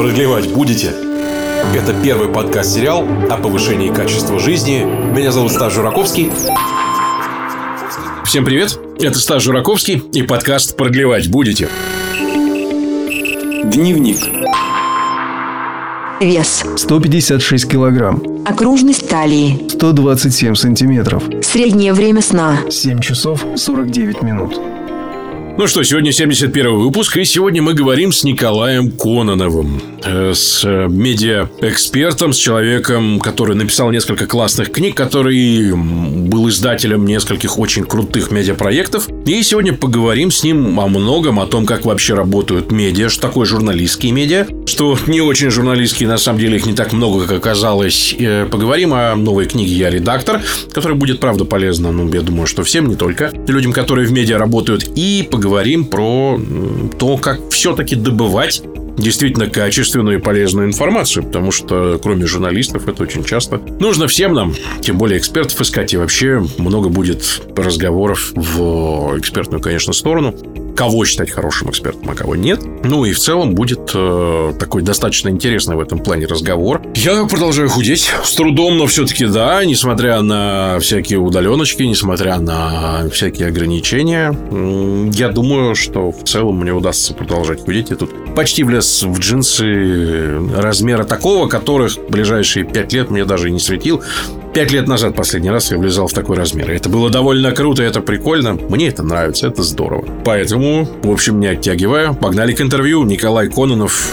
Продлевать будете? Это первый подкаст-сериал о повышении качества жизни. Меня зовут Стас Жураковский. Всем привет, это Стас Жураковский и подкаст «Продлевать будете». Дневник. Вес. 156 килограмм. Окружность талии. 127 сантиметров. Среднее время сна. 7 часов 49 минут. Ну что, сегодня 71 выпуск, и сегодня мы говорим с Николаем Кононовым, э, с э, медиа-экспертом, с человеком, который написал несколько классных книг, который был издателем нескольких очень крутых медиапроектов. И сегодня поговорим с ним о многом, о том, как вообще работают медиа, что такое журналистские медиа, что не очень журналистские, на самом деле их не так много, как оказалось. Э, поговорим о новой книге «Я редактор», которая будет, правда, полезна, ну, я думаю, что всем, не только людям, которые в медиа работают. И поговорим про то, как все-таки добывать действительно качественную и полезную информацию, потому что кроме журналистов это очень часто нужно всем нам, тем более экспертов искать, и вообще много будет разговоров в экспертную, конечно, сторону кого считать хорошим экспертом, а кого нет. Ну и в целом будет э, такой достаточно интересный в этом плане разговор. Я продолжаю худеть с трудом, но все-таки да, несмотря на всякие удаленочки, несмотря на всякие ограничения, я думаю, что в целом мне удастся продолжать худеть. Я тут почти влез в джинсы размера такого, которых ближайшие пять лет мне даже не светил. Пять лет назад последний раз я влезал в такой размер. Это было довольно круто, это прикольно. Мне это нравится, это здорово. Поэтому, в общем, не оттягивая, погнали к интервью. Николай Кононов.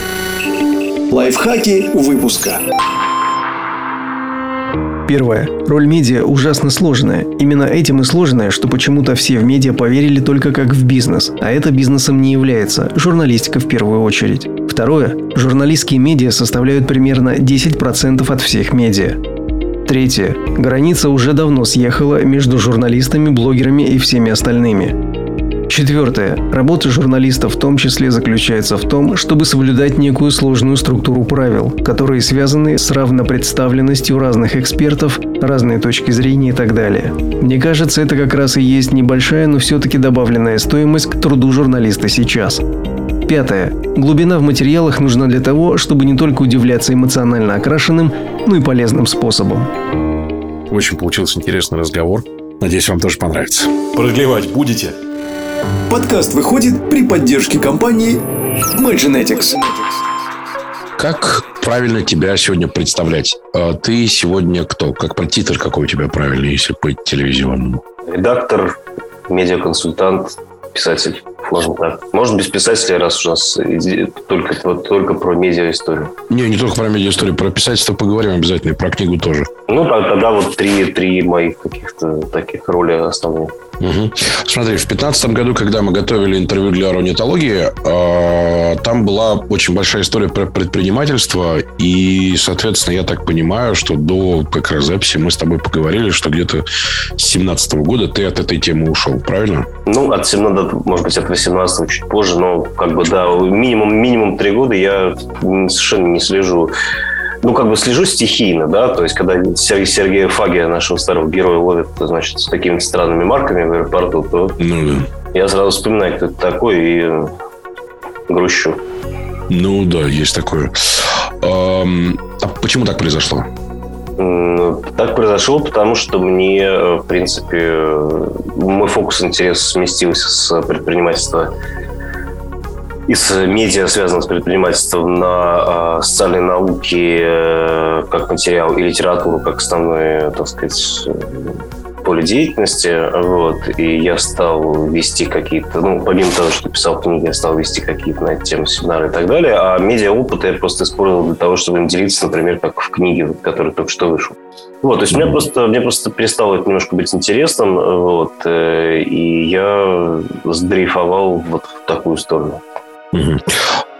Лайфхаки выпуска. Первое. Роль медиа ужасно сложная. Именно этим и сложная, что почему-то все в медиа поверили только как в бизнес, а это бизнесом не является, журналистика в первую очередь. Второе. Журналистские медиа составляют примерно 10% от всех медиа. Третье. Граница уже давно съехала между журналистами, блогерами и всеми остальными. Четвертое. Работа журналиста в том числе заключается в том, чтобы соблюдать некую сложную структуру правил, которые связаны с равнопредставленностью разных экспертов, разные точки зрения и так далее. Мне кажется, это как раз и есть небольшая, но все-таки добавленная стоимость к труду журналиста сейчас. Пятое. Глубина в материалах нужна для того, чтобы не только удивляться эмоционально окрашенным, но и полезным способом. Очень получился интересный разговор. Надеюсь, вам тоже понравится. Продлевать будете? Подкаст выходит при поддержке компании Magenetics. Как правильно тебя сегодня представлять? А ты сегодня кто? Как про титр какой у тебя правильный, если быть телевизионному? Редактор, медиаконсультант, писатель. Можно так. Можно без писателя, раз у нас только, вот, только про медиа-историю. Не, не только про медиа-историю, про писательство поговорим обязательно, и про книгу тоже. Ну, тогда вот три, три моих каких-то таких роли основных. Угу. Смотри, в 2015 году, когда мы готовили интервью для орнитологии, э, там была очень большая история про предпринимательство. И, соответственно, я так понимаю, что до как раз записи мы с тобой поговорили, что где-то с 17 года ты от этой темы ушел, правильно? Ну, от 17, может быть, от 18 чуть позже, но как бы, да, минимум, минимум три года я совершенно не слежу ну, как бы слежу стихийно, да, то есть, когда Сергея Фагия, нашего старого героя, ловит, значит, с какими-то странными марками в аэропорту, то ну, да. я сразу вспоминаю, кто это такой, и грущу. Ну, да, есть такое. А почему так произошло? Так произошло, потому что мне, в принципе, мой фокус интереса сместился с предпринимательства из медиа, связанных с предпринимательством, на э, социальные науки э, как материал и литературу как основное, так сказать, поле деятельности. Вот. И я стал вести какие-то, ну, помимо того, что писал книги, я стал вести какие-то на эту тему семинары и так далее. А медиа-опыт я просто использовал для того, чтобы им делиться, например, как в книге, которая только что вышла. Вот, то есть мне просто, мне просто перестало это немножко быть интересным, вот, э, и я сдрейфовал вот в такую сторону.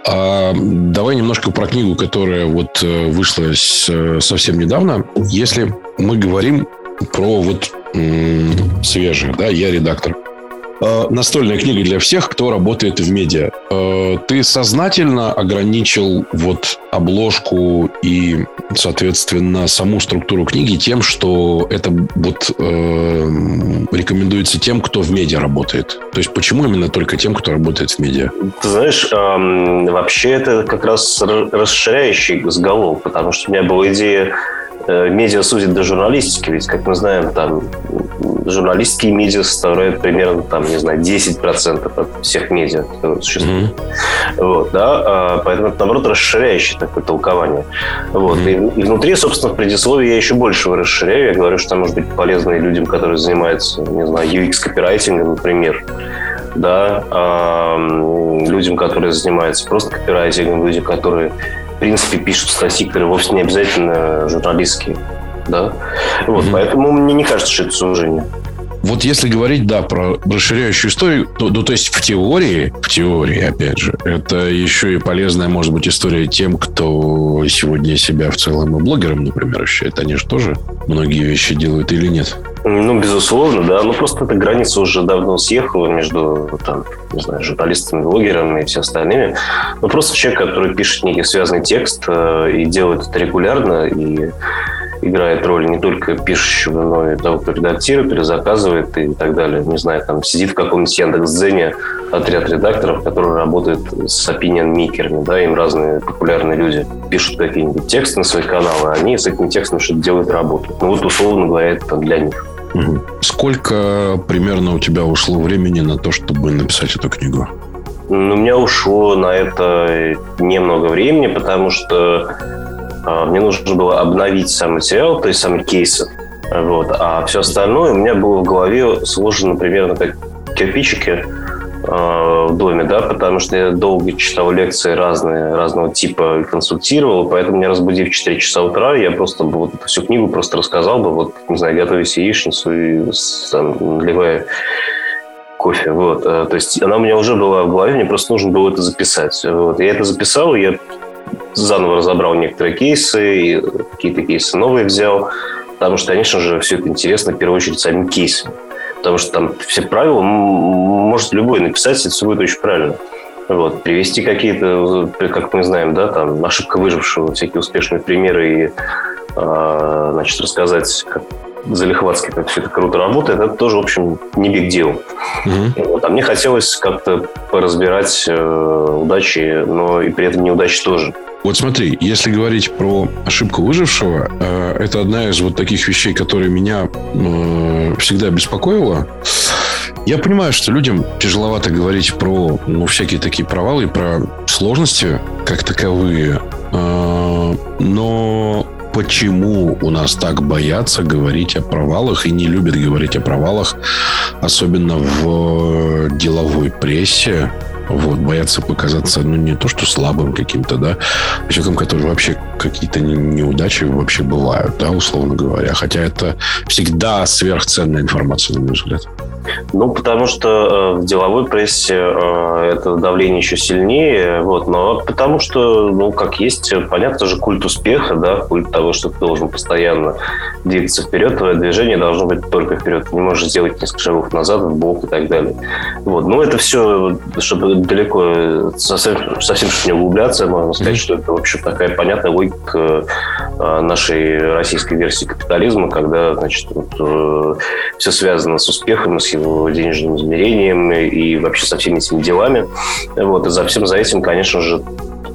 А давай немножко про книгу, которая вот э, вышла с, э, совсем недавно. Если мы говорим про вот м- свежее, да, я редактор. Э, настольная книга для всех, кто работает в медиа. Э, ты сознательно ограничил вот обложку и, соответственно, саму структуру книги тем, что это вот э, рекомендуется тем, кто в медиа работает. То есть почему именно только тем, кто работает в медиа? Ты знаешь, эм, вообще это как раз расширяющий заголовок, потому что у меня была идея Э, медиа сузит до журналистики, ведь, как мы знаем, там журналистские медиа составляют примерно, там, не знаю, 10% от всех медиа, которые существуют. Mm-hmm. Вот, да, а, поэтому это, наоборот, расширяющее такое толкование. Вот, mm-hmm. и, и внутри, собственно, в предисловии я еще больше расширяю. Я говорю, что это может быть полезно и людям, которые занимаются, не знаю, UX-копирайтингом, например, да, а, людям, которые занимаются просто копирайтингом, людям, которые в принципе, пишут статьи, которые вовсе не обязательно журналистские. Да? Вот, mm-hmm. Поэтому мне не кажется, что это сужение. Вот если говорить, да, про расширяющую историю, то, ну, то есть в теории, в теории, опять же, это еще и полезная, может быть, история тем, кто сегодня себя в целом и блогером, например, ощущает. Они же тоже многие вещи делают или нет? Ну, безусловно, да. Ну, просто эта граница уже давно съехала между, там, не знаю, журналистами, блогерами и все остальными. Ну, просто человек, который пишет некий связанный текст э, и делает это регулярно, и играет роль не только пишущего, но и того, кто редактирует или заказывает и так далее. Не знаю, там сидит в каком-нибудь Яндекс.Дзене отряд редакторов, которые работают с opinion-микерами, да, им разные популярные люди пишут какие-нибудь тексты на свои каналы, а они с этим текстом что-то делают работу. Ну вот, условно говоря, это для них. Сколько примерно у тебя ушло времени на то, чтобы написать эту книгу? Ну, у меня ушло на это немного времени, потому что мне нужно было обновить сам материал, то есть сами кейсы. Вот. А все остальное у меня было в голове сложено примерно как кирпичики э, в доме, да, потому что я долго читал лекции разные, разного типа консультировал, поэтому меня разбудив в 4 часа утра, я просто бы вот всю книгу просто рассказал бы, вот, не знаю, готовя яичницу и там, наливая кофе. Вот. Э, то есть она у меня уже была в голове, мне просто нужно было это записать. Вот. Я это записал, я заново разобрал некоторые кейсы, и какие-то кейсы новые взял, потому что, конечно же, все это интересно в первую очередь самим кейсами. Потому что там все правила может любой написать, это все будет очень правильно. Вот, привести какие-то, как мы знаем, да, там, ошибка выжившего, всякие успешные примеры и, э, значит, рассказать, как залихватски, как все это круто работает, это тоже, в общем, не биг дел. Mm-hmm. Вот, а мне хотелось как-то поразбирать э, удачи, но и при этом неудачи тоже. Вот смотри, если говорить про ошибку выжившего, э, это одна из вот таких вещей, которые меня э, всегда беспокоила. Я понимаю, что людям тяжеловато говорить про ну, всякие такие провалы и про сложности как таковые. Э, но почему у нас так боятся говорить о провалах и не любят говорить о провалах, особенно в деловой прессе, вот, боятся показаться, ну, не то, что слабым каким-то, да, человеком, который вообще какие-то неудачи вообще бывают, да, условно говоря. Хотя это всегда сверхценная информация, на мой взгляд. Ну, потому что э, в деловой прессе э, это давление еще сильнее, вот, но потому что, ну, как есть, понятно же, культ успеха, да, культ того, что ты должен постоянно двигаться вперед, твое движение должно быть только вперед. Ты не можешь сделать несколько шагов назад, в бок и так далее. Вот, ну, это все, чтобы далеко, совсем, совсем не углубляться, можно сказать, mm-hmm. что это, в общем, такая понятная логика э, нашей российской версии капитализма, когда, значит, вот, все связано с успехом, с его денежным измерением и вообще со всеми этими делами. Вот, и за всем за этим, конечно же,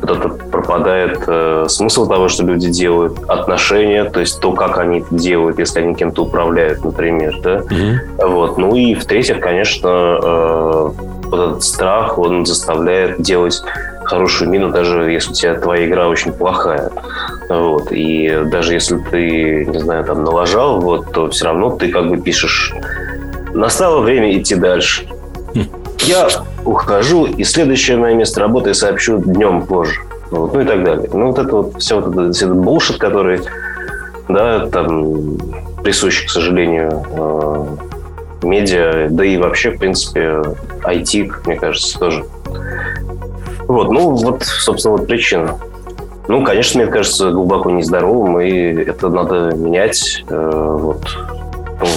это пропадает э, смысл того, что люди делают, отношения, то есть то, как они это делают, если они кем-то управляют, например, да. Mm-hmm. Вот. Ну и в-третьих, конечно, э, вот этот страх, он заставляет делать хорошую мину, даже если у тебя твоя игра очень плохая. Вот. И даже если ты, не знаю, там налажал, вот, то все равно ты как бы пишешь Настало время идти дальше. Я ухожу, и следующее мое место работы сообщу днем позже. Вот, ну и так далее. Ну вот это вот все вот этот, этот булшит, который, да, там присущий, к сожалению, э, медиа, да и вообще, в принципе, IT, мне кажется, тоже. Вот, ну вот, собственно, вот причина. Ну, конечно, мне кажется, глубоко нездоровым, и это надо менять. Э, вот. Ну,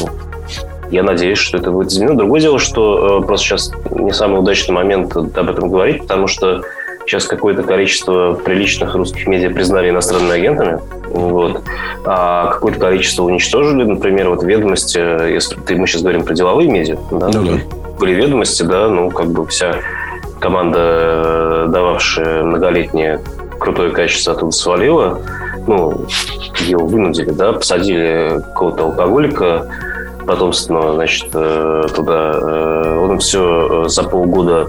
Я надеюсь, что это будет изменено. Другое дело, что э, просто сейчас не самый удачный момент об этом говорить, потому что сейчас какое-то количество приличных русских медиа признали иностранными агентами, вот, а какое-то количество уничтожили, например, вот ведомости, если мы сейчас говорим про деловые медиа, да, ну, да. были ведомости, да, ну, как бы вся команда, э, дававшая многолетнее крутое качество оттуда свалила, ну, его вынудили, да, посадили какого-то алкоголика, потомственного, значит, э, туда. Э, он все за полгода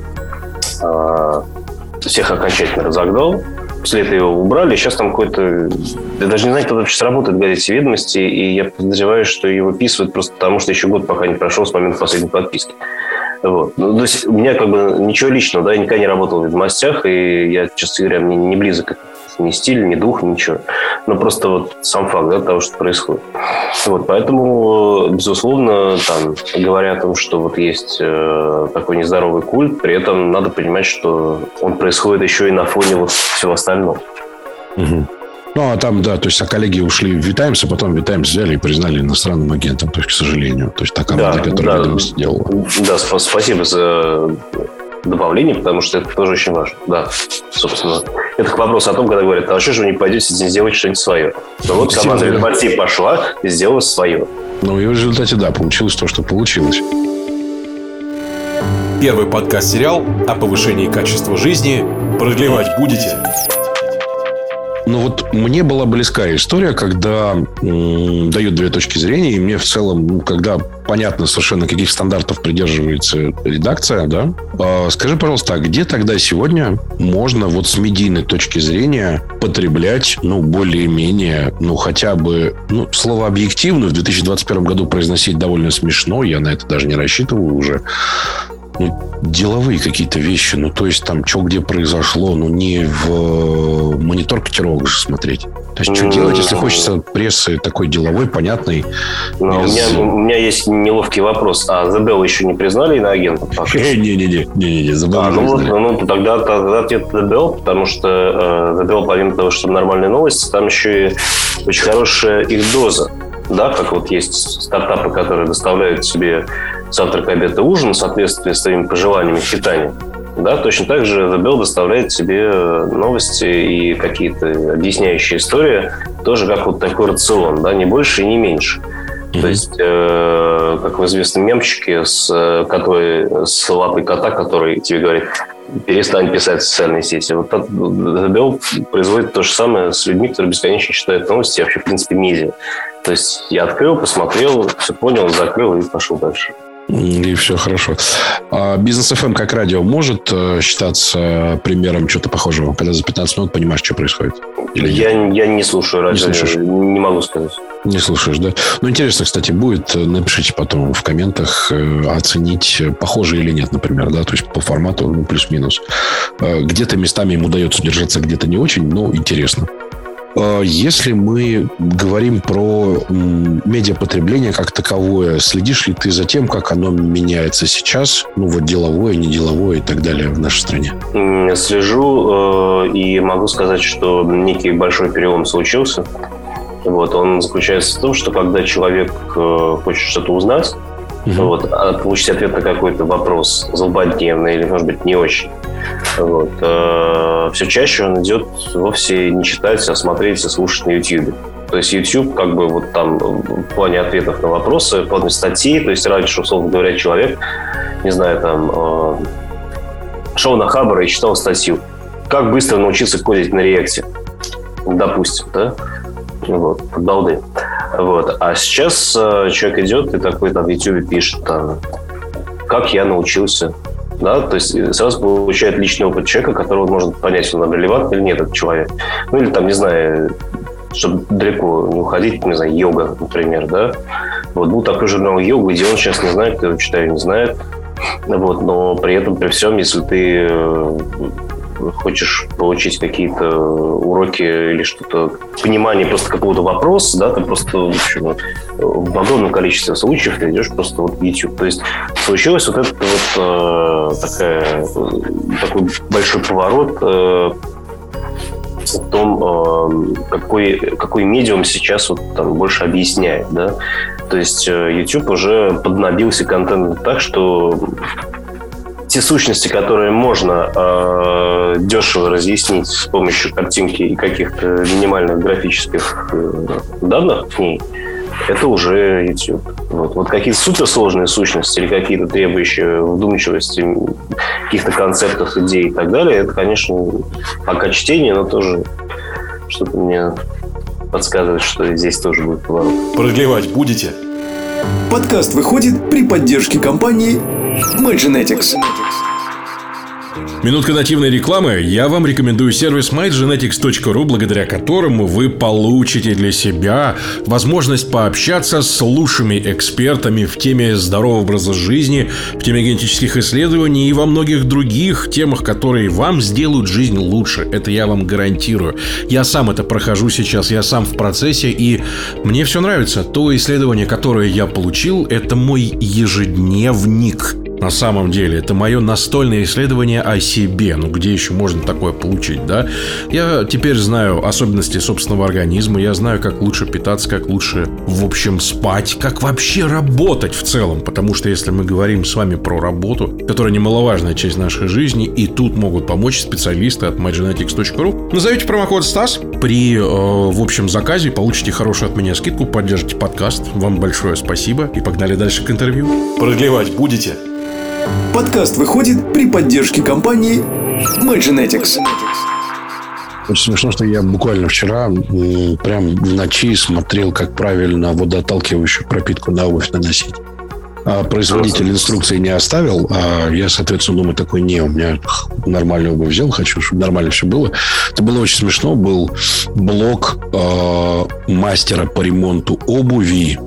всех окончательно разогнал. После этого его убрали. Сейчас там какой-то... Я даже не знаю, кто вообще сработает, говорят, эти ведомости. И я подозреваю, что его выписывают просто потому, что еще год пока не прошел с момента последней подписки. Вот. Ну, то есть у меня как бы ничего личного, да, я никогда не работал в ведомостях, и я, честно говоря, мне не близок ни стиль, ни дух, ничего. Но просто вот сам факт да, того, что происходит. Вот, поэтому, безусловно, там, говоря о том, что вот есть э, такой нездоровый культ, при этом надо понимать, что он происходит еще и на фоне вот всего остального. Угу. Ну, а там, да, то есть, а коллеги ушли в Витаймс, а потом Витаймс взяли и признали иностранным агентом, то есть, к сожалению. То есть, та команда, да, которая да, ведомости делала. Да, спасибо за добавление, потому что это тоже очень важно. Да, собственно. Это к вопросу о том, когда говорят, а что же вы не пойдете сделать что-нибудь свое? Ну вот команда Редбарти пошла и сделала свое. Ну и в результате, да, получилось то, что получилось. Первый подкаст-сериал о повышении качества жизни продлевать будете? Ну вот мне была близка история, когда м, дают две точки зрения, и мне в целом, ну, когда понятно совершенно, каких стандартов придерживается редакция, да, э, скажи, пожалуйста, а где тогда сегодня можно вот с медийной точки зрения потреблять, ну, более-менее, ну, хотя бы, ну, слово объективно в 2021 году произносить довольно смешно, я на это даже не рассчитываю уже, ну, деловые какие-то вещи. Ну, то есть там, что где произошло, ну, не в э, монитор котировок же смотреть. То есть, что делать, если хочется прессы такой деловой, понятной? Ну, без... у, меня, у меня есть неловкий вопрос. А Bell еще не признали иноагентом? Не-не-не, не-не-не, Bell а, ну, ну, тогда, тогда ответ Bell, потому что э, Bell, помимо того, что нормальные новости, там еще и очень хорошая их доза. Да, как вот есть стартапы, которые доставляют себе завтрак, обед и ужин в соответствии с своими пожеланиями питанию. Да, точно так же The Bell доставляет себе новости и какие-то объясняющие истории, тоже как вот такой рацион, да, не больше и не меньше. Mm-hmm. То есть, э, как в известном мемчике, с, который, с лапой кота, который тебе говорит, перестань писать в социальные сети. Вот The Bell производит то же самое с людьми, которые бесконечно читают новости, вообще, в принципе, медиа. То есть, я открыл, посмотрел, все понял, закрыл и пошел дальше. И все хорошо. А бизнес FM как радио может э, считаться примером чего-то похожего, когда за 15 минут понимаешь, что происходит? Или я, я не слушаю радио, не, не могу сказать. Не слушаешь, да? Ну, интересно, кстати, будет, э, напишите потом в комментах, э, оценить, похоже или нет, например, да, то есть по формату, ну, плюс-минус. Где-то местами ему удается удержаться, где-то не очень, но интересно. А, если мы говорим про медиапотребление как таковое, следишь ли ты за тем, как оно меняется сейчас, ну вот деловое, неделовое и так далее в нашей стране? Слежу э, и могу сказать, что некий большой перелом случился. Вот, он заключается в том, что когда человек э, хочет что-то узнать, угу. вот, а получить ответ на какой-то вопрос злободневный или, может быть, не очень, вот. Э, все чаще он идет вовсе не читать, а смотреть, а слушать на YouTube. То есть YouTube как бы вот там в плане ответов на вопросы, в плане статей, то есть раньше, условно говоря, человек, не знаю, там, э, шел на Хаббара и читал статью. Как быстро научиться кодить на реакте, допустим, да? Вот, балды. Вот. А сейчас э, человек идет и такой там в YouTube пишет, там, как я научился да, то есть э, сразу получает личный опыт человека, которого может понять, он релевантный или нет этот человек. Ну, или там, не знаю, чтобы далеко не уходить, не знаю, йога, например, да. Вот был такой журнал йога, где он сейчас не знает, кто его читает, не знает. Вот, но при этом, при всем, если ты э, хочешь получить какие-то уроки или что-то, понимание просто какого-то вопроса, да, ты просто, в общем, в огромном количестве случаев ты идешь просто вот в YouTube. То есть случилось вот этот вот э, такая, такой большой поворот э, в том, э, какой, какой медиум сейчас вот там больше объясняет, да. То есть э, YouTube уже поднабился контентом так, что те сущности, которые можно э, дешево разъяснить с помощью картинки и каких-то минимальных графических э, данных к ней, это уже YouTube. Вот, вот какие-то суперсложные сущности или какие-то требующие вдумчивости, каких-то концептов, идей и так далее, это, конечно, пока чтение, но тоже что-то мне подсказывает, что здесь тоже будет поворот. Продлевать будете? Подкаст выходит при поддержке компании MyGenetics. Минутка нативной рекламы. Я вам рекомендую сервис mygenetics.ru, благодаря которому вы получите для себя возможность пообщаться с лучшими экспертами в теме здорового образа жизни, в теме генетических исследований и во многих других темах, которые вам сделают жизнь лучше. Это я вам гарантирую. Я сам это прохожу сейчас, я сам в процессе, и мне все нравится. То исследование, которое я получил, это мой ежедневник. На самом деле, это мое настольное исследование о себе. Ну, где еще можно такое получить, да? Я теперь знаю особенности собственного организма, я знаю, как лучше питаться, как лучше, в общем, спать, как вообще работать в целом. Потому что если мы говорим с вами про работу, которая немаловажная часть нашей жизни, и тут могут помочь специалисты от mygenetics.ru, назовите промокод СТАС. При, э, в общем, заказе получите хорошую от меня скидку, поддержите подкаст. Вам большое спасибо. И погнали дальше к интервью. Продлевать будете? Подкаст выходит при поддержке компании MyGenetics. Очень смешно, что я буквально вчера прям в ночи смотрел, как правильно водоотталкивающую пропитку на обувь наносить. А производитель инструкции не оставил, а я, соответственно, думаю, такой, не, у меня нормальную обувь взял, хочу, чтобы нормально все было. Это было очень смешно. Был блог э, мастера по ремонту обуви,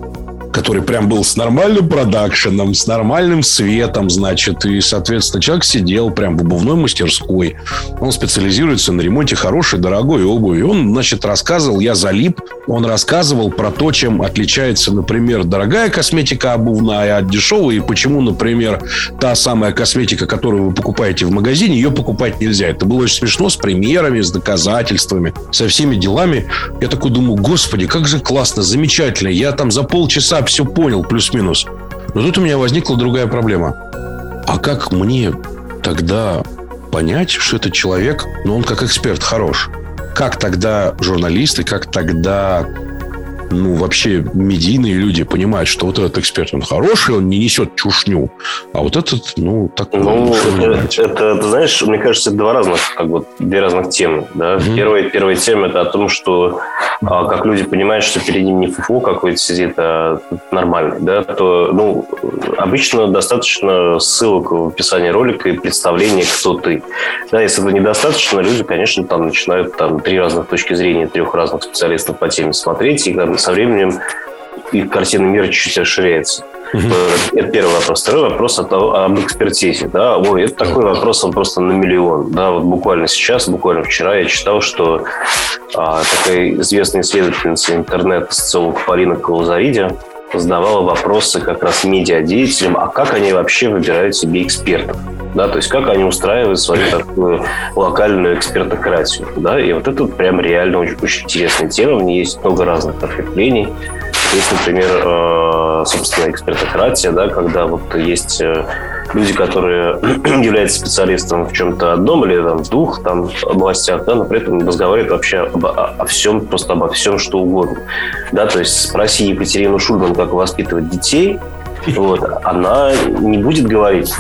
который прям был с нормальным продакшеном, с нормальным светом, значит, и, соответственно, человек сидел прям в обувной мастерской. Он специализируется на ремонте хорошей, дорогой обуви. Он, значит, рассказывал, я залип, он рассказывал про то, чем отличается, например, дорогая косметика обувная от дешевой, и почему, например, та самая косметика, которую вы покупаете в магазине, ее покупать нельзя. Это было очень смешно, с примерами, с доказательствами, со всеми делами. Я такой думаю, господи, как же классно, замечательно. Я там за полчаса все понял, плюс-минус. Но тут у меня возникла другая проблема. А как мне тогда понять, что этот человек, ну, он как эксперт хорош? Как тогда журналисты, как тогда ну, вообще медийные люди понимают, что вот этот эксперт, он хороший, он не несет чушню, а вот этот, ну, такой... Ну, это, это, знаешь, мне кажется, два разных, как бы, две разных темы, да. Mm-hmm. Первая, первая тема – это о том, что а, как люди понимают, что перед ним не фуфу какой-то сидит, а нормальный, да, то, ну, обычно достаточно ссылок в описании ролика и представления, кто ты. Да, если этого недостаточно, люди, конечно, там начинают там три разных точки зрения, трех разных специалистов по теме смотреть, и там, со временем их картина мира чуть-чуть расширяется. Uh-huh. Это первый вопрос. Второй вопрос о, об экспертизе. Да? Ой, это такой вопрос, он просто на миллион. Да? Вот буквально сейчас, буквально вчера я читал, что а, такая известная исследовательница интернета, социолог Полина Калузариди, задавала вопросы как раз медиадеятелям, а как они вообще выбирают себе экспертов? Да, то есть как они устраивают свою такую локальную экспертократию, да, и вот это прям реально очень, очень интересная тема, в ней есть много разных ответвлений. Есть, например, э, собственно, экспертократия, да, когда вот есть э, люди, которые являются специалистом в чем-то одном или там, в двух там, областях, да, но при этом разговаривают вообще об, о, всем, просто обо всем, что угодно. Да, то есть спроси Екатерину Шульман, как воспитывать детей, вот, она не будет говорить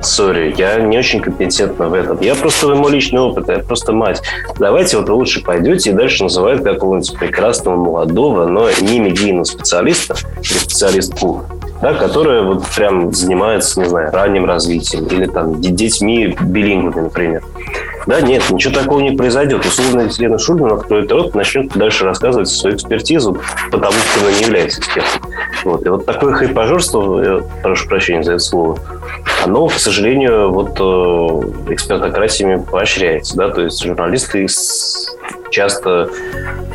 сори, я не очень компетентна в этом. Я просто мой личный опыт, я просто мать. Давайте вот вы лучше пойдете и дальше называют какого-нибудь прекрасного молодого, но не медийного специалиста или специалистку, да, которая вот прям занимается, не знаю, ранним развитием или там детьми билингвами, например. Да, нет, ничего такого не произойдет. Условно, Елена Шульман откроет рот, начнет дальше рассказывать свою экспертизу, потому что она не является экспертом. Вот. И вот такое хайпажорство, я прошу прощения за это слово, оно, к сожалению, вот э, экспертократиями поощряется. Да? То есть журналисты часто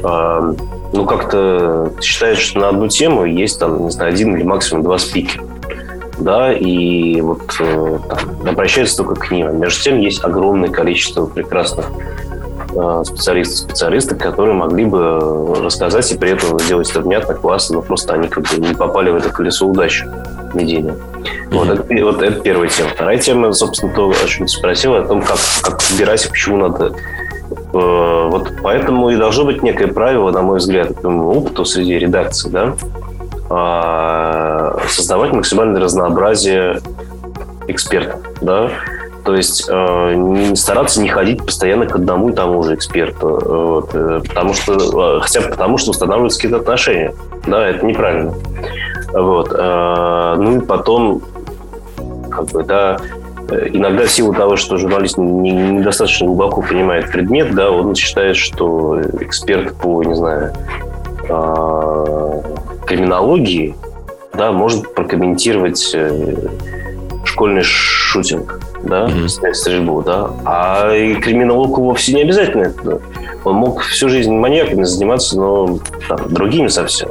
э, ну, как-то считают, что на одну тему есть там, не знаю, один или максимум два спикера да, и вот э, там, обращаются только к ним. Между тем есть огромное количество прекрасных э, специалисты, специалисты, которые могли бы рассказать и при этом сделать это внятно, классно, но просто они как бы не попали в это колесо удачи медийное. Mm-hmm. Вот, это, вот это первая тема. Вторая тема, собственно, то, о чем ты спросил, о том, как, как выбирать и почему надо вот поэтому и должно быть некое правило, на мой взгляд, моему опыту среди редакций, да, а, создавать максимальное разнообразие экспертов, да, то есть э, не стараться не ходить постоянно к одному и тому же эксперту, вот, э, потому что хотя бы потому, что устанавливаются какие-то отношения, да, это неправильно, вот, ну и потом как бы, да, Э, иногда в силу того, что журналист недостаточно глубоко понимает предмет, да, он считает, что эксперт по, не знаю, а, криминологии, да, может прокомментировать э, школьный шутинг, да, mm-hmm. стрельбу, да, а и криминологу вовсе не обязательно это. Он мог всю жизнь маньяками заниматься, но там, другими совсем.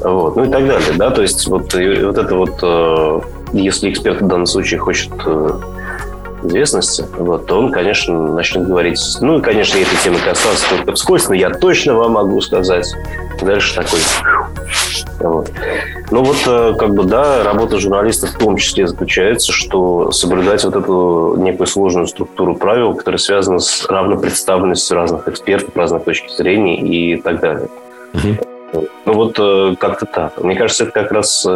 Вот, ну и так далее, да, то есть вот, и, вот это вот э, если эксперт в данном случае хочет э, известности, вот, то он, конечно, начнет говорить. Ну, и, конечно, этой темы касался только вскользь, но я точно вам могу сказать. Дальше такой... Вот. Ну вот, э, как бы, да, работа журналиста в том числе заключается, что соблюдать вот эту некую сложную структуру правил, которая связана с равнопредставленностью разных экспертов, разных точек зрения и так далее. Угу. Ну вот, э, как-то так. Мне кажется, это как раз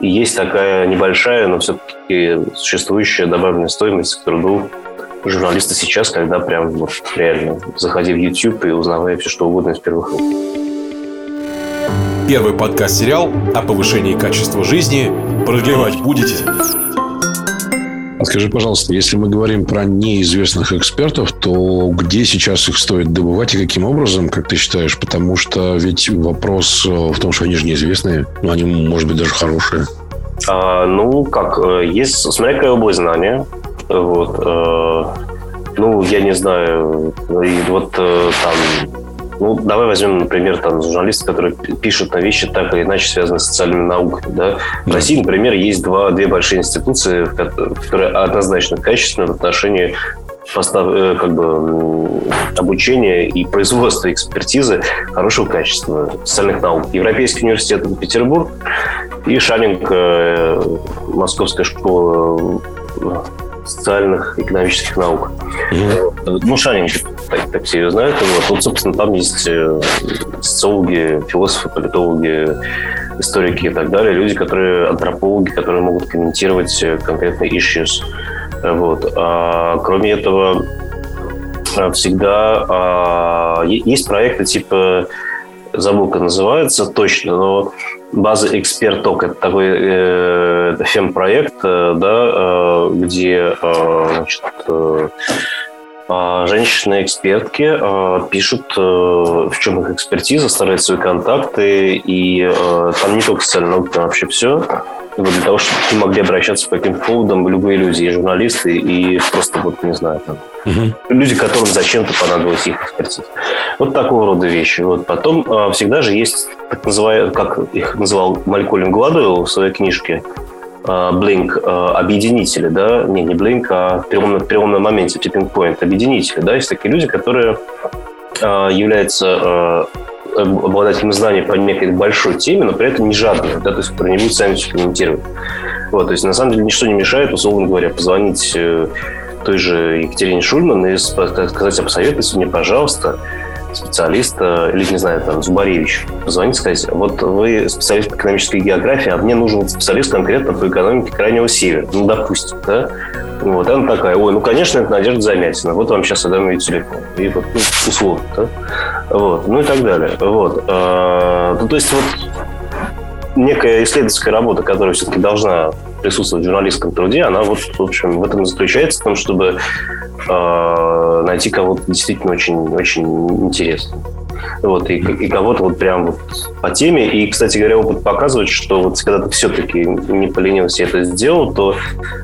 и есть такая небольшая, но все-таки существующая добавленная стоимость к труду журналиста сейчас, когда прям вот реально заходи в YouTube и узнавай все, что угодно из первых рук. Первый подкаст-сериал о повышении качества жизни. Продлевать будете? А скажи, пожалуйста, если мы говорим про неизвестных экспертов, то где сейчас их стоит добывать и каким образом, как ты считаешь? Потому что ведь вопрос э, в том, что они же неизвестные, но они, может быть, даже хорошие. А, ну, как, э, есть, смотря какая область знания. Вот, э, ну, я не знаю, и вот там ну, давай возьмем, например, там, журналиста, который пишет на вещи так или иначе связанные с социальными науками. Да? В России, например, есть два, две большие институции, которые однозначно качественны в отношении постав, э, как бы, обучения и производства экспертизы хорошего качества социальных наук. Европейский университет Петербург и Шанинг, э, Московская школа э, социальных экономических наук. Mm-hmm. Ну, Шанинг так, так все ее знают. Вот. вот, собственно, там есть э, социологи, философы, политологи, историки и так далее, люди, которые антропологи, которые могут комментировать э, конкретные issues. Вот. А, кроме этого, всегда а, есть проекты типа забыл, как называется точно, но база эксперток это такой э, фем-проект, э, да, э, где э, значит, э, женщины-экспертки а, пишут, э, в чем их экспертиза, старают свои контакты, и э, там не только социальная наука, там вообще все. Вот для того, чтобы могли обращаться по каким-то поводам любые люди, и журналисты, и просто, вот, не знаю, там, угу. люди, которым зачем-то понадобилась их экспертиза. Вот такого рода вещи. Вот потом а, всегда же есть, так называемые, как их называл Малькольм Гладуэлл в своей книжке, Blink объединители, да, не, не Blink, а в переломном, переломном моменте, tipping point, объединители, да, есть такие люди, которые являются обладателем знаний по некой большой теме, но при этом не жадные, да, то есть которые не будут сами все комментировать. Вот, то есть на самом деле ничто не мешает, условно говоря, позвонить э, той же Екатерине Шульман и сказать, а посоветуйте мне, пожалуйста, специалиста, или, не знаю, там, Зубаревич, позвонить, сказать, вот вы специалист по экономической географии, а мне нужен специалист конкретно по экономике Крайнего Севера, ну, допустим, да? Вот, она такая, ой, ну, конечно, это Надежда Замятина, вот вам сейчас отдам ее телефон. И вот, ну, условно, да? Вот, ну и так далее. Вот. А, ну, то есть вот некая исследовательская работа, которая все-таки должна присутствовать в журналистском труде, она вот, в общем, в этом и заключается, в том, чтобы э, найти кого-то действительно очень, очень интересного. Вот, и, и кого-то вот прям вот по теме. И, кстати говоря, опыт показывает, что вот когда ты все-таки не поленился это сделал, то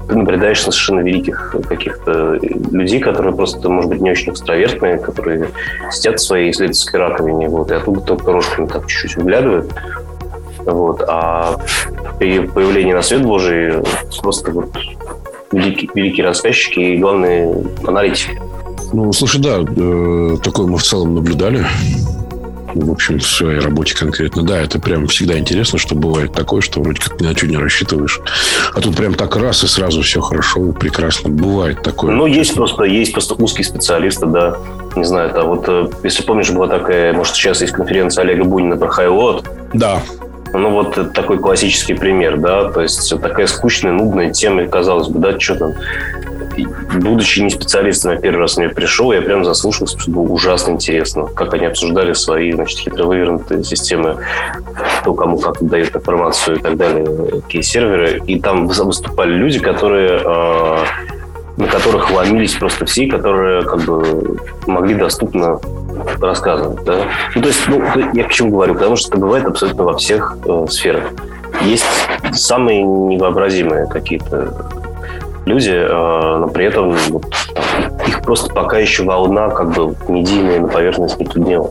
ты наблюдаешь совершенно великих каких-то людей, которые просто, может быть, не очень экстравертные, которые сидят в своей исследовательской раковине, вот, и оттуда только рожками так чуть-чуть выглядывают. Вот. А при появлении на свет Божий просто вот великие, великие рассказчики и главные аналитики. Ну, слушай, да, э, такое мы в целом наблюдали. В общем, в своей работе конкретно. Да, это прям всегда интересно, что бывает такое, что вроде как ни на что не рассчитываешь. А тут прям так раз и сразу все хорошо, прекрасно. Бывает такое. Ну, есть просто, есть просто узкие специалисты, да. Не знаю, это вот, э, если помнишь, была такая, может, сейчас есть конференция Олега Бунина про Хайлот. Да. Ну, вот такой классический пример, да, то есть такая скучная, нудная тема, казалось бы, да, что там, будучи не специалистом, я первый раз мне пришел, я прям заслушался, что было ужасно интересно, как они обсуждали свои, значит, хитро вывернутые системы, кто кому как дает информацию и так далее, какие серверы. И там выступали люди, которые э, на которых ломились просто все, которые как бы могли доступно рассказывать. Да? Ну, то есть, ну, я к чему говорю? Потому что это бывает абсолютно во всех э, сферах. Есть самые невообразимые какие-то люди, э, но при этом вот, их просто пока еще волна как бы медийная на поверхность не подняла.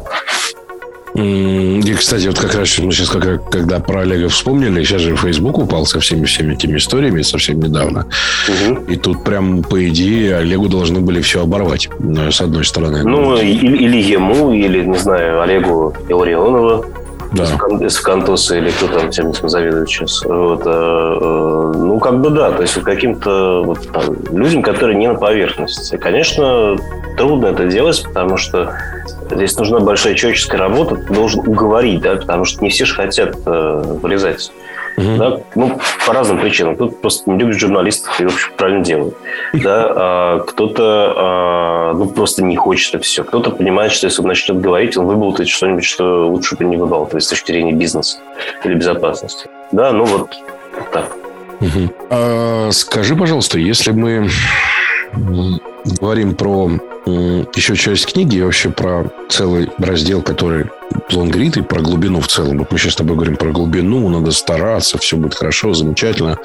И, кстати, вот как раз мы сейчас, как, когда про Олега вспомнили, сейчас же Facebook упал со всеми всеми этими историями совсем недавно. Угу. И тут прям, по идее, Олегу должны были все оборвать, э, с одной стороны. Ну, или, или ему, или, не знаю, Олегу Илларионову да. из Кантоса или кто там всем этим завидует сейчас. Вот, э, э, ну, как бы да, то есть каким-то вот, там, людям, которые не на поверхности. Конечно, трудно это делать, потому что здесь нужна большая человеческая работа, ты должен уговорить, да, потому что не все же хотят э, вылезать Угу. Да? Ну, по разным причинам. Кто-то просто не любит журналистов и, в общем, правильно делает. Да? А кто-то а, ну, просто не хочет это все. Кто-то понимает, что если он начнет говорить, он выболтает что-нибудь, что лучше бы не выбалтывать с точки зрения бизнеса или безопасности. Да, ну вот так. Угу. А, скажи, пожалуйста, если мы говорим про еще часть книги вообще про целый раздел, который лонгрид и про глубину в целом. Вот мы сейчас с тобой говорим про глубину, надо стараться, все будет хорошо, замечательно.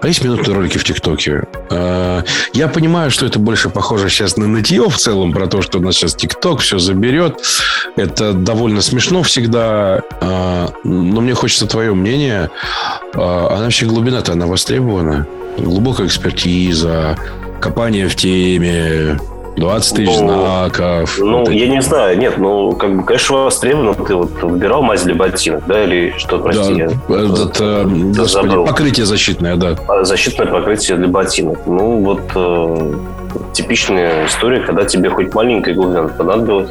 А есть минутные ролики в ТикТоке. А, я понимаю, что это больше похоже сейчас на нытье в целом, про то, что у нас сейчас ТикТок все заберет. Это довольно смешно всегда. А, но мне хочется твое мнение. А она вообще глубина-то, она востребована? Глубокая экспертиза, копание в теме, 20 тысяч ну, знаков. Ну, вот я не знаю, нет, ну, как бы, конечно, востребовано. Ты вот выбирал мазь для ботинок, да, или что, прости, да, я это, господи, покрытие защитное, да. А, защитное покрытие для ботинок. Ну, вот э, типичная история, когда тебе хоть маленькая глубина понадобилась.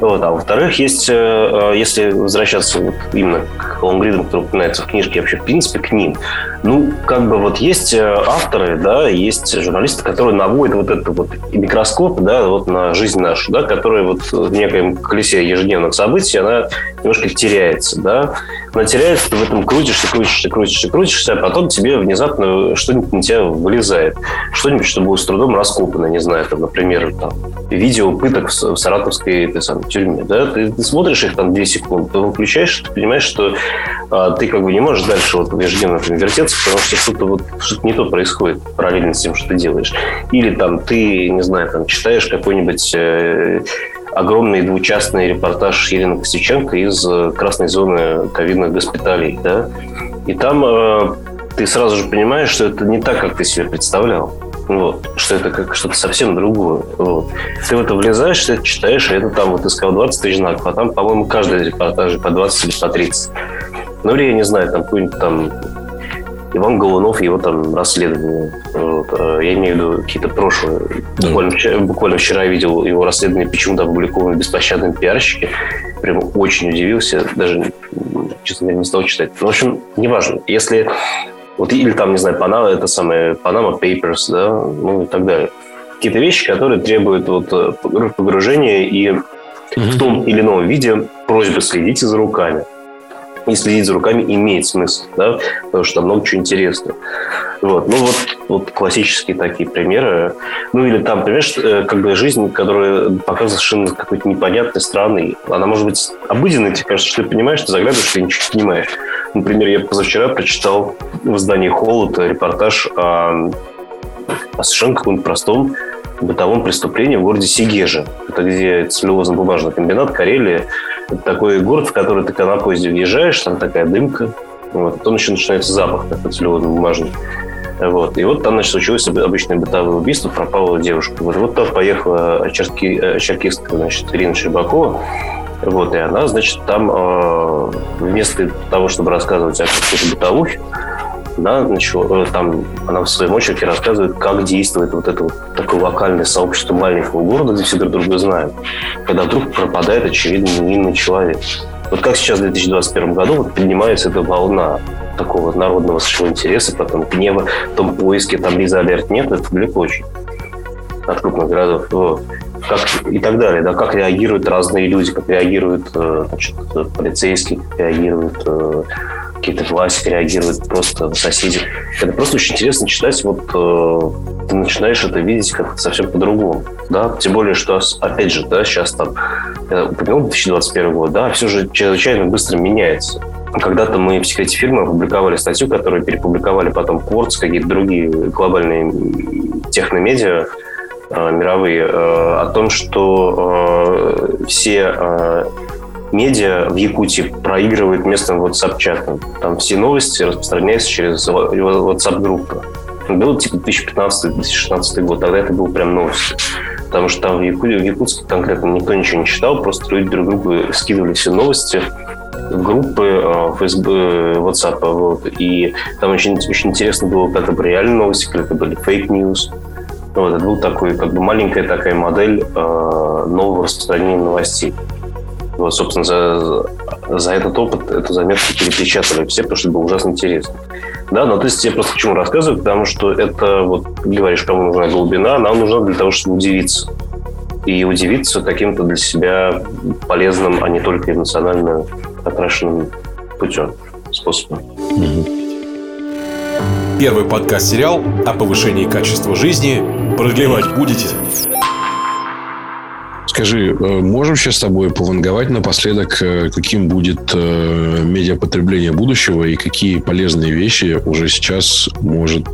Вот. А во-вторых, есть, э, э, если возвращаться вот именно к лонгридам, которые упоминаются в книжке, вообще, в принципе, к ним, ну, как бы вот есть э, авторы, да, есть журналисты, которые наводят вот этот вот микроскоп, да, вот на жизнь нашу, да, которая вот в некоем колесе ежедневных событий, она немножко теряется, да. Она теряется, ты в этом крутишься, крутишься, крутишься, крутишься, а потом тебе внезапно что-нибудь на тебя вылезает. Что-нибудь, что будет с трудом раскопано, не знаю, там, например, там, видео пыток в саратовской этой самой тюрьме, да, ты, ты смотришь их там две секунды, ты выключаешь, ты понимаешь, что а, ты как бы не можешь дальше вот там вертеться, потому что что-то вот что-то не то происходит параллельно с тем, что ты делаешь. Или там ты, не знаю, там читаешь какой-нибудь э, огромный двучастный репортаж Елены Костюченко из э, красной зоны ковидных госпиталей, да, и там э, ты сразу же понимаешь, что это не так, как ты себе представлял. Вот, что это как что-то совсем другое. Вот. Ты в это влезаешь, ты это читаешь, и это там, вот ты сказал, 20 тысяч знаков, а там, по-моему, каждый репортаж по 20 или по 30. Ну, или, я не знаю, там какой-нибудь там Иван Голунов, его там расследование. Вот. А я имею в виду какие-то прошлые. Да. Буквально, вчера, буквально вчера видел его расследование, почему-то опубликованы беспощадные пиарщики. Прям очень удивился. Даже, честно говоря, не стал читать. Ну, в общем, неважно. Если вот, или там, не знаю, Panama, это самое Panama Papers, да, ну и так далее. Какие-то вещи, которые требуют вот э, погружения и mm-hmm. в том или ином виде просьбы следите за руками и следить за руками имеет смысл, да, потому что там много чего интересного. Вот. Ну, вот, вот классические такие примеры. Ну, или там, понимаешь, э, как бы жизнь, которая показывает совершенно какой-то непонятной страны. Она может быть обыденной, тебе кажется, что ты понимаешь, ты заглядываешь, ты ничего не понимаешь. Например, я позавчера прочитал в издании «Холод» репортаж о, о совершенно каком-то простом бытовом преступлении в городе Сигежа. Это где целлюлозно-бумажный комбинат, Карелия. Такой город, в который ты когда на поезде въезжаешь, там такая дымка, вот, потом еще начинается запах такой целлюлозно-бумажный. Вот. И вот там, значит, случилось обычное бытовое убийство, пропала девушка. Вот, вот там поехала черки, э, черкистка, значит, Ирина Щербакова. Вот, и она, значит, там э, вместо того, чтобы рассказывать о какой-то бытовухе, да, начала, э, там она в своем очереди рассказывает, как действует вот это вот такое локальное сообщество маленького города, где все друг друга знают, когда вдруг пропадает, очевидно, невинный человек. Вот как сейчас в 2021 году вот поднимается эта волна такого народного совершенно интереса, потом гнева, в том поиске, там Лиза Алерт нет, это далеко очень от крупных городов. Вот. Как, и так далее, да, как реагируют разные люди, как реагируют э, значит, полицейские, как реагируют э, какие-то власти, реагируют просто соседи. Это просто очень интересно читать, вот э, ты начинаешь это видеть как совсем по-другому, да, тем более, что, опять же, да, сейчас там, я упомянул 2021 год, да, все же чрезвычайно быстро меняется. Когда-то мы в секрете фильма опубликовали статью, которую перепубликовали потом Quartz, какие-то другие глобальные техномедиа э, мировые, э, о том, что э, все э, медиа в Якутии проигрывают местным WhatsApp-чатам. Там все новости распространяются через WhatsApp-группы. Было типа 2015-2016 год, тогда это было прям новость. Потому что там в, Яку... в Якутске конкретно никто ничего не читал, просто люди друг другу скидывали все новости в группы э, ФСБ, WhatsApp. Вот. И там очень, очень интересно было, как это были реальные новости, как это были fake news. Вот, это был такой, как бы маленькая такая модель э, нового распространения новостей. Вот, собственно, за, за этот опыт эту заметку перепечатали все, потому что это было ужасно интересно. Да, но то есть я просто почему рассказываю, потому что это, вот, говоришь, кому нужна глубина, она нужна для того, чтобы удивиться. И удивиться каким-то для себя полезным, а не только эмоционально окрашенным путем, способом. Первый подкаст-сериал о повышении качества жизни. Продлевать будете? Скажи, э, можем сейчас с тобой пованговать напоследок, э, каким будет э, медиапотребление будущего и какие полезные вещи уже сейчас может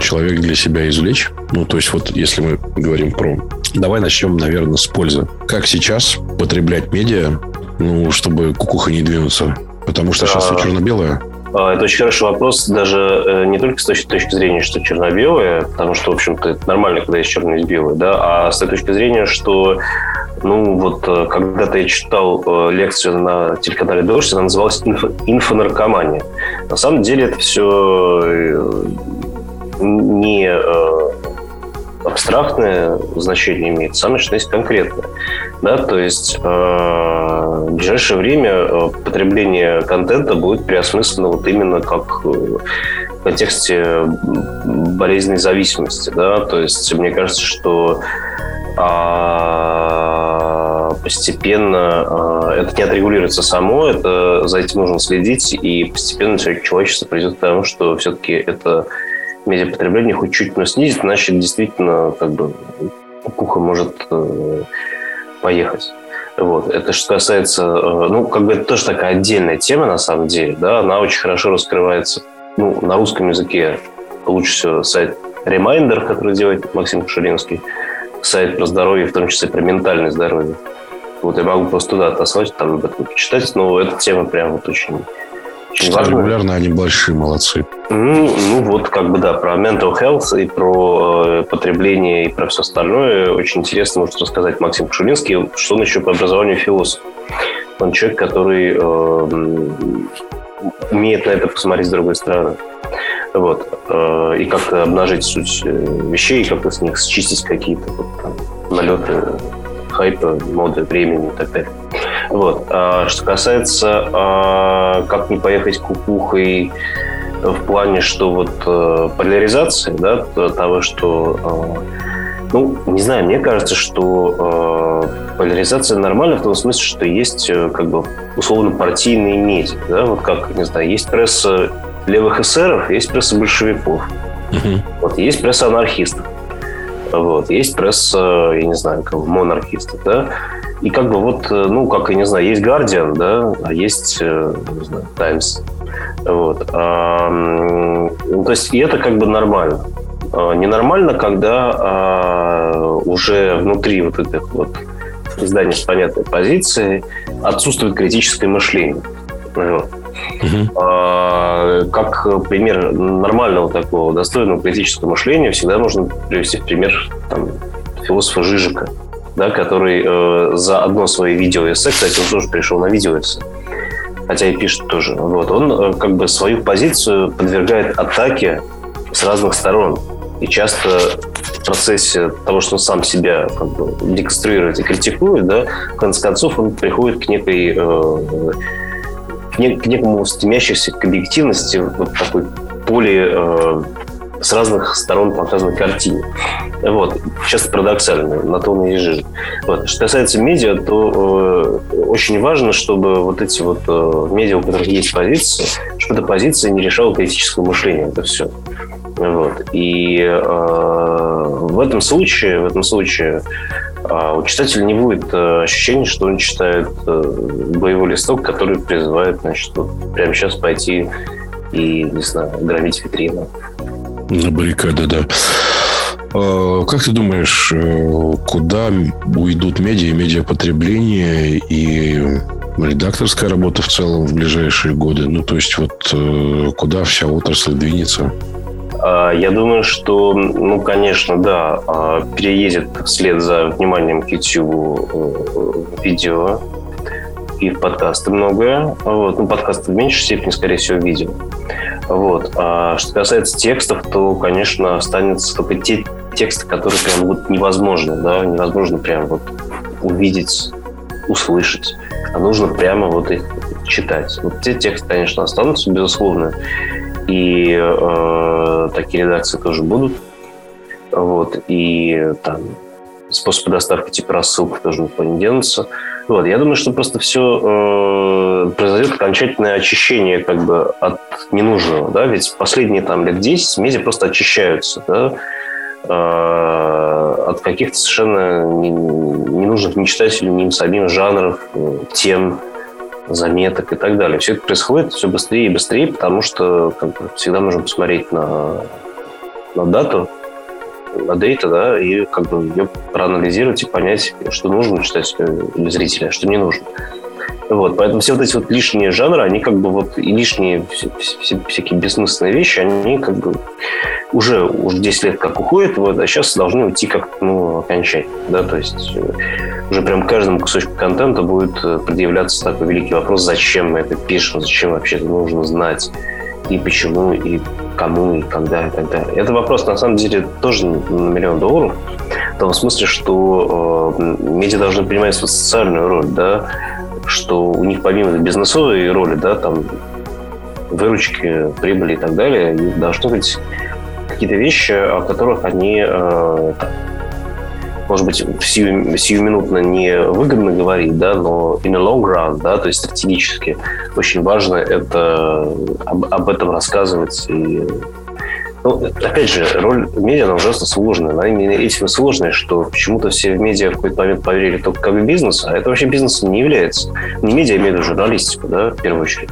человек для себя извлечь? Ну, то есть вот если мы говорим про... Давай начнем, наверное, с пользы. Как сейчас потреблять медиа, ну, чтобы кукуха не двинуться? Потому что сейчас все а, черно-белое. А, это очень хороший вопрос, даже не только с точки, точки зрения, что черно-белое, потому что, в общем-то, это нормально, когда есть черное и белое, да, а с той точки зрения, что ну, вот э, когда-то я читал э, лекцию на телеканале «Дождь», она называлась «Инфо, «Инфонаркомания». На самом деле это все э, не абстрактное значение имеет, самое что есть конкретное. Да, то есть э, в ближайшее время потребление контента будет переосмыслено вот именно как в контексте болезненной зависимости. Да? То есть мне кажется, что а постепенно а, это не отрегулируется само, это за этим нужно следить, и постепенно человечество придет к тому, что все-таки это медиапотребление хоть чуть но снизит, значит, действительно, как бы, кукуха может э, поехать. Вот. Это что касается, э, ну, как бы это тоже такая отдельная тема, на самом деле, да, она очень хорошо раскрывается, ну, на русском языке лучше всего сайт Reminder, который делает Максим Кушелинский, сайт про здоровье, в том числе про ментальное здоровье. Вот я могу просто туда отослать, там об этом почитать, но эта тема прям вот очень очень Читаю регулярно, они большие молодцы. Ну, ну вот, как бы, да, про mental health и про э, потребление и про все остальное очень интересно может рассказать Максим Кшулинский, что он еще по образованию философ. Он человек, который э, умеет на это посмотреть с другой стороны. Вот. Э, и как-то обнажить суть э, вещей, как-то с них счистить какие-то вот, там, налеты хайпа, моды, времени и так далее. Вот. А что касается, а, как не поехать кукухой в плане, что вот э, поляризация, да, того, что ну, не знаю, мне кажется, что э, поляризация нормальна в том смысле, что есть как бы условно партийные медиа, да, вот как, не знаю, есть пресса левых эсеров, есть пресса большевиков. Угу. Вот, есть пресса анархистов. Вот, есть пресса, я не знаю, кого, монархистов, да. И как бы вот, ну, как, я не знаю, есть Guardian, да, а есть, э, не знаю, Times. Вот. А, ну, то есть, и это как бы нормально. А, ненормально, когда а, уже внутри вот этих вот изданий с понятной позицией отсутствует критическое мышление. Вот. А, как пример нормального такого достойного критического мышления всегда можно привести пример там, философа Жижика, да, который э, за одно свое видео-эссе, кстати, он тоже пришел на видео-эссе, хотя и пишет тоже. Вот, он э, как бы свою позицию подвергает атаке с разных сторон. И часто в процессе того, что он сам себя как бы деконструирует и критикует, да, в конце концов он приходит к некой э, к, не, к некому стремящейся к объективности вот такой более э, с разных сторон показанной картине. Вот. Часто парадоксально, на то он и жижит. Вот. Что касается медиа, то э, очень важно, чтобы вот эти вот э, медиа, у которых есть позиции, чтобы эта позиция не решала критического мышления. Это все. Вот. И э, в этом случае, в этом случае э, у читателя не будет э, ощущения, что он читает э, боевой листок, который призывает, значит, вот прямо сейчас пойти и, не знаю, громить витрину. На баррикады, да. А, как ты думаешь, э, куда уйдут медиа медиапотребление и редакторская работа в целом в ближайшие годы? Ну, то есть вот куда вся отрасль двинется? А, я думаю, что, ну, конечно, да, а, переедет вслед за вниманием к YouTube э, видео и в подкасты многое. Вот. Ну, подкасты в меньшей степени, скорее всего, видео. Вот. А что касается текстов, то, конечно, останется только те тексты, которые прям вот невозможно, да, невозможно прям вот увидеть, услышать, а нужно прямо вот их читать. Вот те тексты, конечно, останутся, безусловно, и э, такие редакции тоже будут. Вот, и там способы доставки типа рассылки тоже никуда не денутся. Вот, я думаю, что просто все э, произойдет окончательное очищение как бы от ненужного, да, ведь последние там лет 10 медиа просто очищаются, да, э, от каких-то совершенно ненужных ни читателю, ни им самим жанров, э, тем, заметок и так далее. Все это происходит все быстрее и быстрее, потому что как бы, всегда нужно посмотреть на, на дату, на дейта, да, и как бы ее проанализировать и понять, что нужно читателю или зрителю, а что не нужно. Вот, поэтому все вот эти вот лишние жанры, они как бы вот и лишние все, все, всякие бессмысленные вещи, они как бы уже, уже 10 лет как уходят, вот, а сейчас должны уйти как ну, окончательно, да, то есть э, уже прям каждому кусочку контента будет э, предъявляться такой великий вопрос, зачем мы это пишем, зачем вообще это нужно знать, и почему, и кому, и когда, и так далее. Это вопрос, на самом деле, тоже на миллион долларов, в том смысле, что э, медиа должны принимать свою социальную роль, да, что у них помимо бизнесовой роли, да, там выручки, прибыли и так далее, должны быть какие-то вещи, о которых они, э, может быть, сию, сиюминутно не выгодно говорить, да, но in a long run, да, то есть стратегически очень важно это об, об этом рассказывать и ну, опять же, роль медиа, она ужасно сложная. Она именно этим и сложная, что почему-то все в медиа в какой-то момент поверили только как в бизнес, а это вообще бизнесом не является. Не медиа, а журналистику, да, в первую очередь.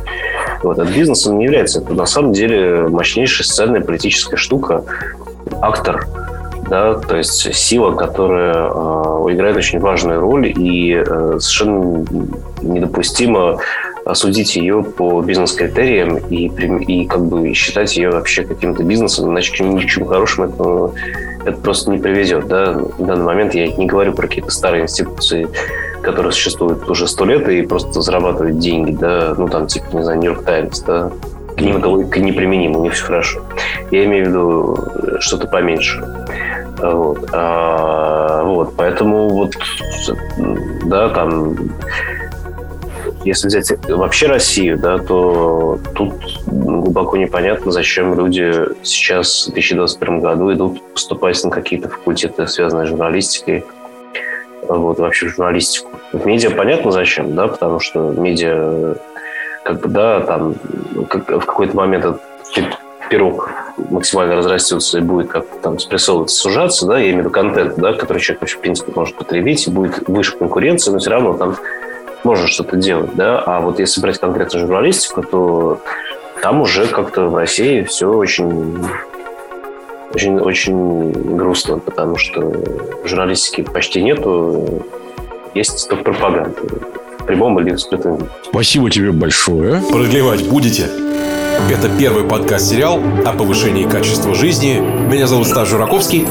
Вот, это бизнесом не является. Это на самом деле мощнейшая социальная политическая штука, актор, да, то есть сила, которая э, играет очень важную роль и э, совершенно недопустимо осудить ее по бизнес-критериям и, и как бы считать ее вообще каким-то бизнесом, иначе ни к чему хорошему это, это просто не приведет. Да? В данный момент я не говорю про какие-то старые институции, которые существуют уже сто лет и просто зарабатывают деньги, да, ну там типа, не знаю, Нью-Йорк Таймс, да, к ним эта логика неприменима, у них все хорошо. Я имею в виду что-то поменьше. Вот. А, вот, поэтому вот, да, там если взять вообще Россию, да, то тут глубоко непонятно, зачем люди сейчас в 2021 году идут поступать на какие-то факультеты, связанные с журналистикой, вот, вообще в журналистику. В медиа понятно зачем, да, потому что медиа, как бы, да, там как, в какой-то момент этот пирог максимально разрастется и будет как там спрессовываться, сужаться, да, я имею в виду контент, да, который человек в принципе, может потребить, и будет выше конкуренции, но все равно там можно что-то делать, да, а вот если брать конкретно журналистику, то там уже как-то в России все очень очень, очень грустно, потому что журналистики почти нету, есть только пропаганда. прямом или скрытом виде. Спасибо тебе большое. Продлевать будете? Это первый подкаст-сериал о повышении качества жизни. Меня зовут Стас Жураковский.